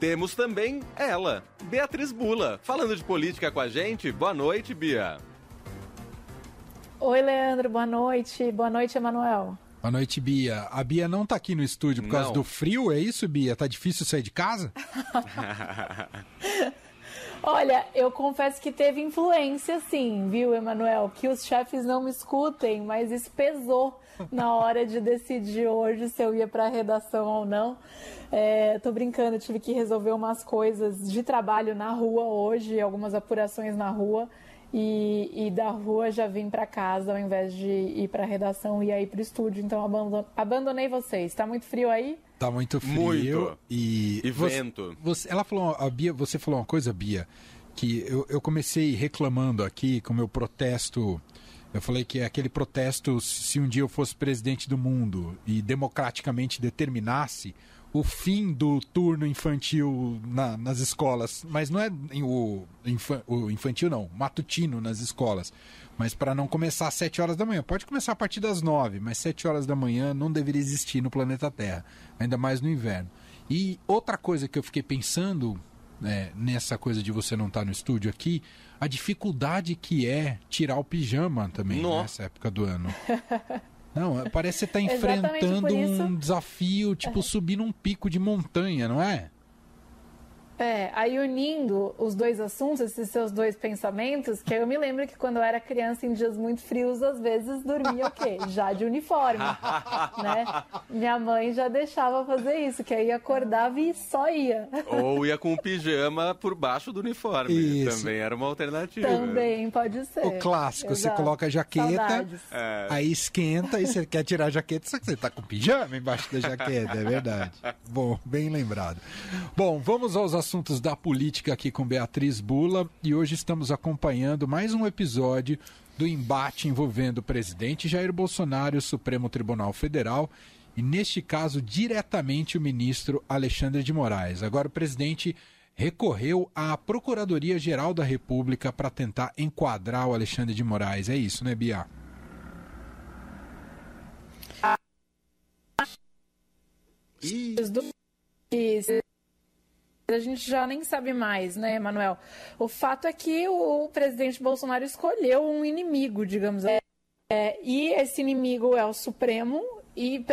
temos também ela, Beatriz Bula, falando de política com a gente. Boa noite, Bia. Oi, Leandro, boa noite. Boa noite, Emanuel. Boa noite, Bia. A Bia não tá aqui no estúdio por causa Não. do frio, é isso, Bia? Tá difícil sair de casa? Olha, eu confesso que teve influência, sim, viu, Emanuel? Que os chefes não me escutem, mas isso pesou na hora de decidir hoje se eu ia para a redação ou não. É, tô brincando, tive que resolver umas coisas de trabalho na rua hoje, algumas apurações na rua. E, e da rua já vim para casa ao invés de ir para a redação e aí para o estúdio. Então abandon- abandonei vocês. Tá muito frio aí? Tá muito frio. Muito. E, E você- vento. você- ela falou, a Bia, você falou uma coisa, Bia, que eu, eu comecei reclamando aqui com o meu protesto. Eu falei que é aquele protesto, se um dia eu fosse presidente do mundo e democraticamente determinasse o fim do turno infantil na- nas escolas, mas não é o, infa- o infantil não, matutino nas escolas, mas para não começar às 7 horas da manhã. Pode começar a partir das 9, mas 7 horas da manhã não deveria existir no planeta Terra, ainda mais no inverno. E outra coisa que eu fiquei pensando né, nessa coisa de você não estar no estúdio aqui, a dificuldade que é tirar o pijama também Nossa. nessa época do ano. Não, parece que você está enfrentando um desafio, tipo, subir num pico de montanha, não é? É, aí unindo os dois assuntos, esses seus dois pensamentos, que eu me lembro que quando eu era criança em dias muito frios, às vezes dormia o quê? Já de uniforme, né? Minha mãe já deixava fazer isso, que aí acordava e só ia. Ou ia com o pijama por baixo do uniforme. Isso. Também era uma alternativa. Também pode ser. O clássico, você Exato. coloca a jaqueta. É. aí esquenta e você quer tirar a jaqueta, só que você tá com pijama embaixo da jaqueta, é verdade. Bom, bem lembrado. Bom, vamos aos assuntos da política aqui com Beatriz Bula e hoje estamos acompanhando mais um episódio do embate envolvendo o presidente Jair Bolsonaro e o Supremo Tribunal Federal e neste caso diretamente o ministro Alexandre de Moraes. Agora o presidente recorreu à Procuradoria-Geral da República para tentar enquadrar o Alexandre de Moraes. É isso, né, Bia? A gente já nem sabe mais, né, Manuel? O fato é que o presidente Bolsonaro escolheu um inimigo, digamos assim. É, e esse inimigo é o Supremo e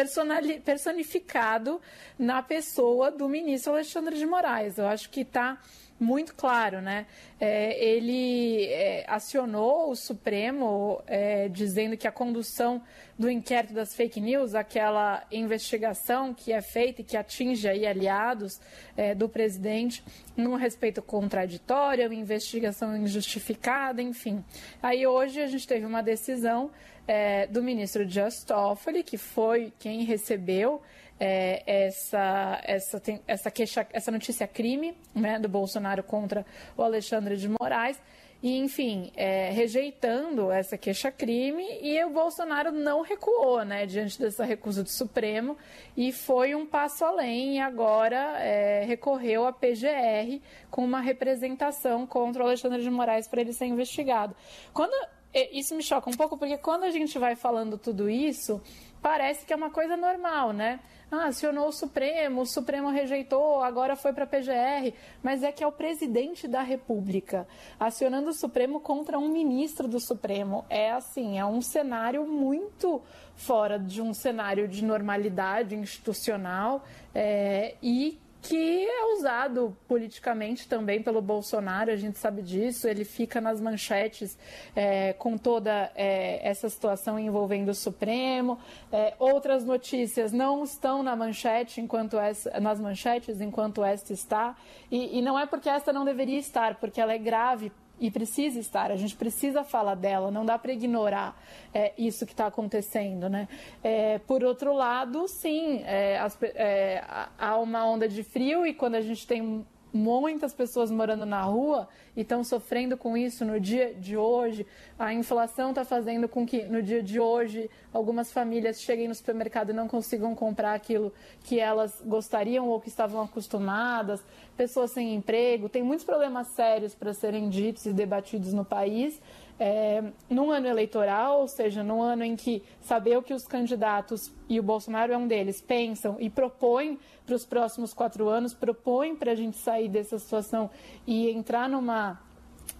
personificado na pessoa do ministro Alexandre de Moraes. Eu acho que está muito claro, né? É, ele é, acionou o Supremo é, dizendo que a condução do inquérito das fake news, aquela investigação que é feita e que atinge aí aliados é, do presidente, num respeito contraditório, uma investigação injustificada, enfim. Aí hoje a gente teve uma decisão é, do ministro Just Toffoli, que foi quem recebeu é, essa, essa, essa, queixa, essa notícia crime né, do Bolsonaro contra o Alexandre de Moraes. E, enfim, é, rejeitando essa queixa-crime, e o Bolsonaro não recuou né, diante dessa recusa do Supremo e foi um passo além e agora é, recorreu à PGR com uma representação contra o Alexandre de Moraes para ele ser investigado. Quando isso me choca um pouco, porque quando a gente vai falando tudo isso, parece que é uma coisa normal, né? Ah, acionou o Supremo, o Supremo rejeitou, agora foi para a PGR, mas é que é o presidente da República acionando o Supremo contra um ministro do Supremo. É assim, é um cenário muito fora de um cenário de normalidade institucional é, e que é usado politicamente também pelo Bolsonaro, a gente sabe disso, ele fica nas manchetes é, com toda é, essa situação envolvendo o Supremo. É, outras notícias não estão na manchete enquanto essa, nas manchetes enquanto esta está, e, e não é porque esta não deveria estar, porque ela é grave e precisa estar, a gente precisa falar dela, não dá para ignorar é, isso que está acontecendo. Né? É, por outro lado, sim, é, as é, há uma onda de frio e quando a gente tem muitas pessoas morando na rua e estão sofrendo com isso no dia de hoje. A inflação está fazendo com que no dia de hoje algumas famílias cheguem no supermercado e não consigam comprar aquilo que elas gostariam ou que estavam acostumadas. Pessoas sem emprego, tem muitos problemas sérios para serem ditos e debatidos no país. É, num ano eleitoral, ou seja, num ano em que saber o que os candidatos, e o Bolsonaro é um deles, pensam e propõem para os próximos quatro anos, propõem para a gente sair dessa situação e entrar numa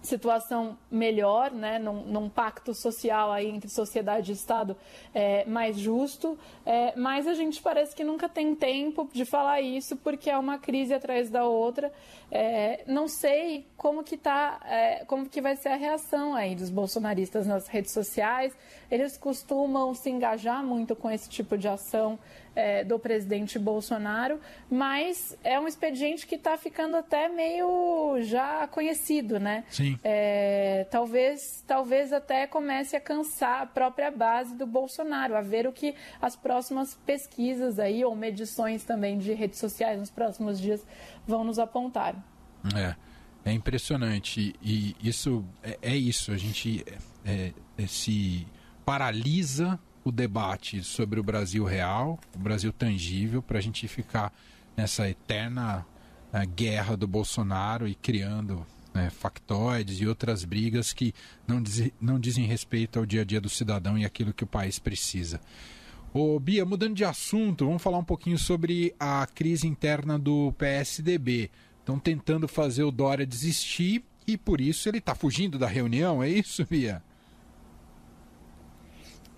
situação melhor, né, num, num, pacto social aí entre sociedade e Estado é, mais justo, é, mas a gente parece que nunca tem tempo de falar isso porque é uma crise atrás da outra. É, não sei como que tá, é, como que vai ser a reação aí dos bolsonaristas nas redes sociais. Eles costumam se engajar muito com esse tipo de ação é, do presidente Bolsonaro, mas é um expediente que está ficando até meio já conhecido, né? Sim. É, talvez, talvez até comece a cansar a própria base do Bolsonaro, a ver o que as próximas pesquisas aí, ou medições também de redes sociais nos próximos dias vão nos apontar. É. É impressionante e isso é, é isso. A gente é, é, se paralisa o debate sobre o Brasil real, o Brasil tangível, para a gente ficar nessa eterna uh, guerra do Bolsonaro e criando né, factoides e outras brigas que não, diz, não dizem respeito ao dia a dia do cidadão e aquilo que o país precisa. Ô, Bia, mudando de assunto, vamos falar um pouquinho sobre a crise interna do PSDB. Estão tentando fazer o Dória desistir e por isso ele está fugindo da reunião, é isso, Bia?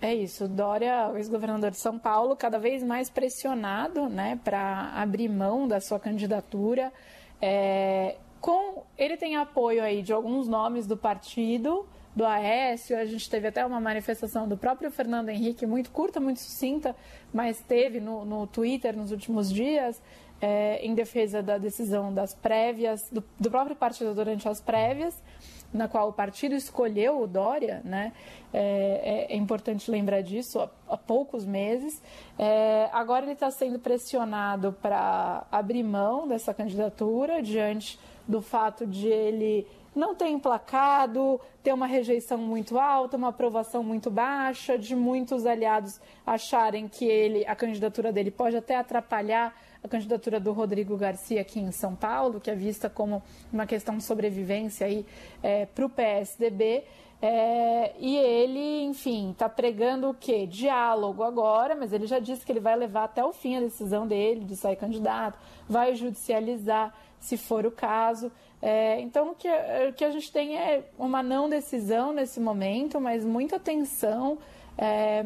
É isso, Dória, o ex-governador de São Paulo, cada vez mais pressionado né, para abrir mão da sua candidatura. É, com Ele tem apoio aí de alguns nomes do partido, do Aécio, a gente teve até uma manifestação do próprio Fernando Henrique, muito curta, muito sucinta, mas teve no, no Twitter nos últimos dias, é, em defesa da decisão das prévias, do, do próprio partido durante as prévias na qual o partido escolheu o Dória, né? É, é, é importante lembrar disso, há, há poucos meses. É, agora ele está sendo pressionado para abrir mão dessa candidatura diante do fato de ele não ter emplacado, ter uma rejeição muito alta, uma aprovação muito baixa, de muitos aliados acharem que ele, a candidatura dele pode até atrapalhar a candidatura do Rodrigo Garcia aqui em São Paulo, que é vista como uma questão de sobrevivência aí é, para o PSDB. É, e ele, enfim, está pregando o quê? Diálogo agora, mas ele já disse que ele vai levar até o fim a decisão dele de sair candidato, vai judicializar se for o caso. É, então, o que, o que a gente tem é uma não decisão nesse momento, mas muita tensão. É,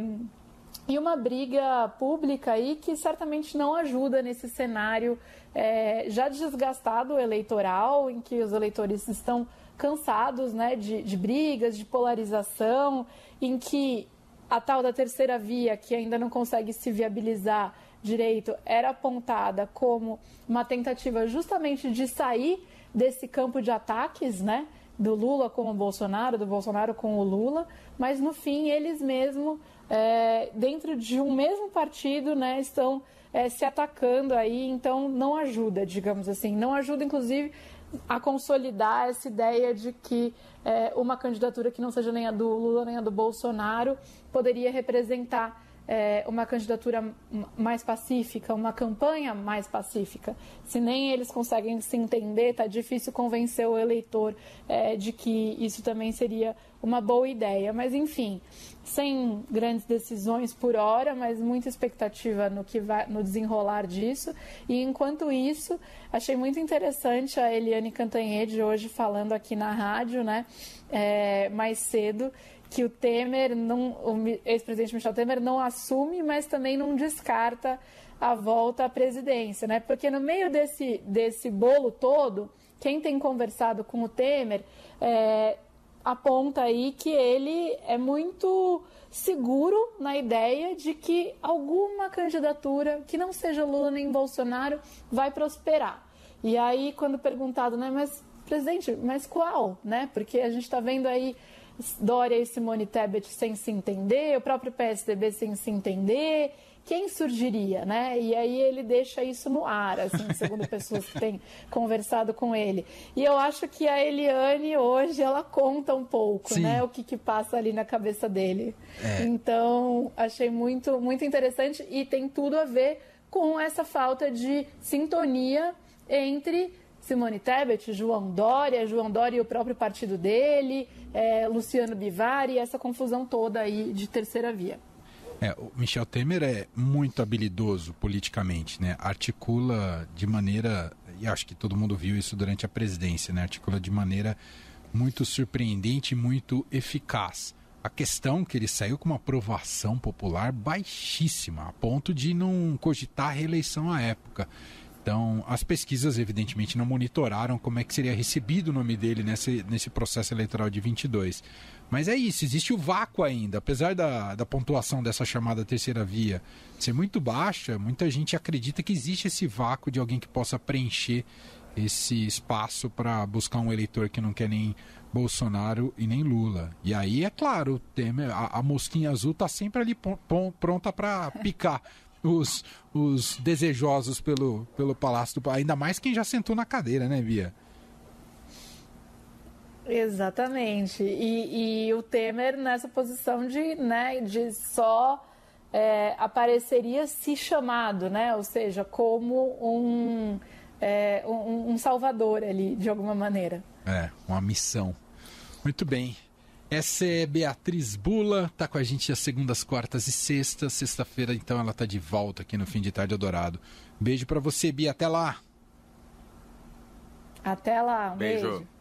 e uma briga pública aí que certamente não ajuda nesse cenário é, já desgastado eleitoral, em que os eleitores estão cansados né, de, de brigas, de polarização, em que a tal da terceira via, que ainda não consegue se viabilizar direito, era apontada como uma tentativa justamente de sair desse campo de ataques, né? Do Lula com o Bolsonaro, do Bolsonaro com o Lula, mas no fim eles mesmos é, dentro de um mesmo partido, né, estão é, se atacando aí, então não ajuda, digamos assim, não ajuda, inclusive, a consolidar essa ideia de que é, uma candidatura que não seja nem a do Lula nem a do Bolsonaro poderia representar é, uma candidatura mais pacífica, uma campanha mais pacífica. Se nem eles conseguem se entender, está difícil convencer o eleitor é, de que isso também seria uma boa ideia. Mas, enfim, sem grandes decisões por hora, mas muita expectativa no, que vai, no desenrolar disso. E, enquanto isso, achei muito interessante a Eliane Cantanhede hoje falando aqui na rádio, né, é, mais cedo, que o Temer, não, o ex-presidente Michel Temer não assume, mas também não descarta a volta à presidência, né? Porque no meio desse, desse bolo todo, quem tem conversado com o Temer é, aponta aí que ele é muito seguro na ideia de que alguma candidatura que não seja Lula nem Bolsonaro vai prosperar. E aí, quando perguntado, né, mas presidente, mas qual, né? Porque a gente está vendo aí Dória e Simone Tebet sem se entender, o próprio PSDB sem se entender, quem surgiria, né? E aí ele deixa isso no ar, assim, segundo pessoas que têm conversado com ele. E eu acho que a Eliane hoje ela conta um pouco, Sim. né, o que, que passa ali na cabeça dele. É. Então achei muito muito interessante e tem tudo a ver com essa falta de sintonia entre Simone Tebet, João Dória, João Dória e o próprio partido dele, é, Luciano Bivar e essa confusão toda aí de terceira via. É, o Michel Temer é muito habilidoso politicamente, né? Articula de maneira, e acho que todo mundo viu isso durante a presidência, né? Articula de maneira muito surpreendente, muito eficaz. A questão é que ele saiu com uma aprovação popular baixíssima, a ponto de não cogitar a reeleição à época. Então, as pesquisas, evidentemente, não monitoraram como é que seria recebido o nome dele nesse, nesse processo eleitoral de 22. Mas é isso, existe o vácuo ainda. Apesar da, da pontuação dessa chamada terceira via ser muito baixa, muita gente acredita que existe esse vácuo de alguém que possa preencher esse espaço para buscar um eleitor que não quer nem Bolsonaro e nem Lula. E aí, é claro, a, a mosquinha azul está sempre ali pronta para picar os, os desejosos pelo, pelo Palácio do Ainda mais quem já sentou na cadeira, né, Bia? Exatamente. E, e o Temer nessa posição de, né, de só é, apareceria se chamado, né? Ou seja, como um, é, um, um salvador ali, de alguma maneira. É, uma missão. Muito bem. Essa é Beatriz Bula, tá com a gente às segundas, quartas e sextas. Sexta-feira, então, ela tá de volta aqui no Fim de Tarde Adorado. Beijo para você, Bia. Até lá. Até lá. Um beijo. beijo.